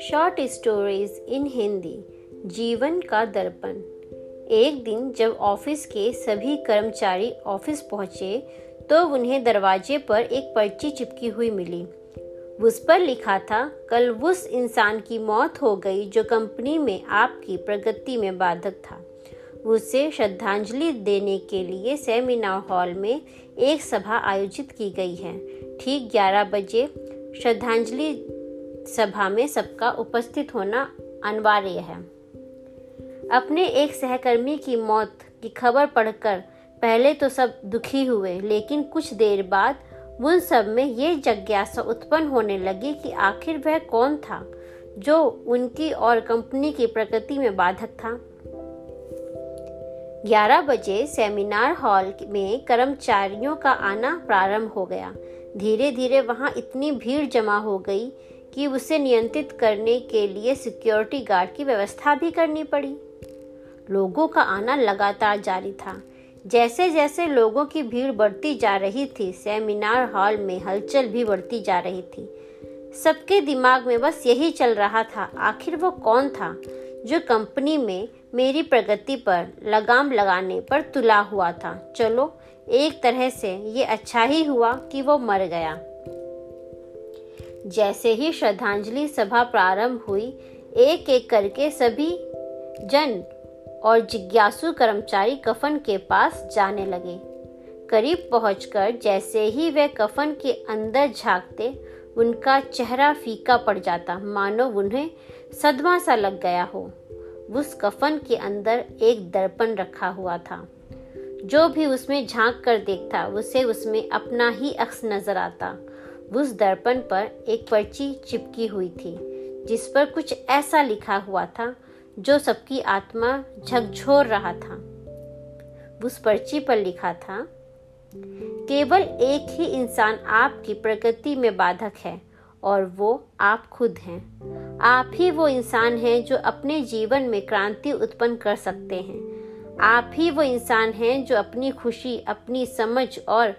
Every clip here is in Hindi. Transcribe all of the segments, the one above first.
शॉर्ट स्टोरीज इन हिंदी, जीवन का दर्पण। एक दिन जब ऑफ़िस के सभी कर्मचारी ऑफ़िस पहुँचे तो उन्हें दरवाजे पर एक पर्ची चिपकी हुई मिली। उस पर लिखा था, कल उस इंसान की मौत हो गई जो कंपनी में आपकी प्रगति में बाधक था। उसे श्रद्धांजलि देने के लिए सेमिनार हॉल में एक सभा आयोजित की गई है। ठीक 11 बजे श्रद्धांजलि सभा में सबका उपस्थित होना अनिवार्य है। अपने एक सहकर्मी की मौत की खबर पढ़कर पहले तो सब दुखी हुए, लेकिन कुछ देर बाद उन सब में ये जिज्ञासा उत्पन्न होने लगी कि आखिर वह कौन था, जो उनकी और कंपनी की प्रगति में बाधक था। 11 बजे सेमिनार हॉल में कर्मचारियों का आना प्रारंभ हो गया। धीरे धीरे वहाँ इतनी भीड़ जमा हो गई कि उसे नियंत्रित करने के लिए सिक्योरिटी गार्ड की व्यवस्था भी करनी पड़ी। लोगों का आना लगातार जारी था। जैसे जैसे लोगों की भीड़ बढ़ती जा रही थी, सेमिनार हॉल में हलचल भी बढ़ती जा रही थी। सबके दिमाग में बस यही चल रहा था, आखिर वो कौन था? जो कंपनी में मेरी प्रगति पर लगाम लगाने पर तुला हुआ था। चलो, एक तरह से ये अच्छा ही हुआ कि वो मर गया। जैसे ही श्रद्धांजलि सभा प्रारंभ हुई, एक एक करके सभी जन और जिज्ञासु कर्मचारी कफन के पास जाने लगे। करीब पहुंचकर जैसे ही वे कफन के अंदर झांकते उनका चेहरा फीका पड़ जाता। मानो उन्हें सदमा सा लग गया हो। उस कफन के अंदर एक दर्पण रखा हुआ था। जो भी उसमें झाँक कर देखता, उसे उसमें अपना ही अक्स नज़र आता। उस दर्पण पर एक पर्ची चिपकी हुई थी, जिस पर कुछ ऐसा लिखा हुआ था, जो सबकी आत्मा झकझोर रहा था। उस पर्ची पर लिखा था केवल एक ही इंसान आपकी प्रगति में बाधक है, और वो आप खुद हैं। आप ही वो इंसान हैं जो अपने जीवन में क्रांति उत्पन्न कर सकते हैं। आप ही वो इंसान हैं जो अपनी खुशी, अपनी समझ और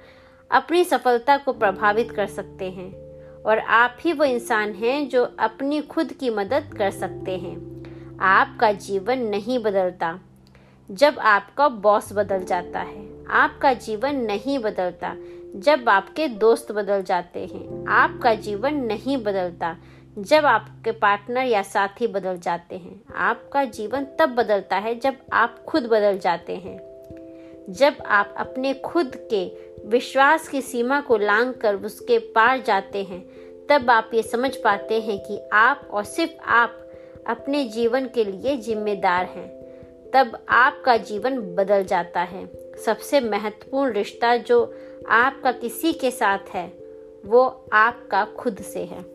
अपनी सफलता को प्रभावित कर सकते हैं। और आप ही वो इंसान हैं जो अपनी खुद की मदद कर सकते हैं। आपका जीवन नहीं बदलता। जब आपका बॉस बदल जाता है। आपका जीवन नहीं बदलता जब आपके दोस्त बदल जाते हैं। आपका जीवन नहीं बदलता जब आपके पार्टनर या साथी बदल जाते हैं। आपका जीवन तब बदलता है जब आप खुद बदल जाते हैं। जब आप अपने खुद के विश्वास की सीमा को लांग कर उसके पार जाते हैं, तब आप ये समझ पाते हैं कि आप और सिर्फ़ आप अपने जीवन के लिए जिम्मेदार हैं। तब आपका जीवन बदल जाता है। सबसे महत्वपूर्ण रिश्ता जो आपका किसी के साथ है, वो आपका खुद से है।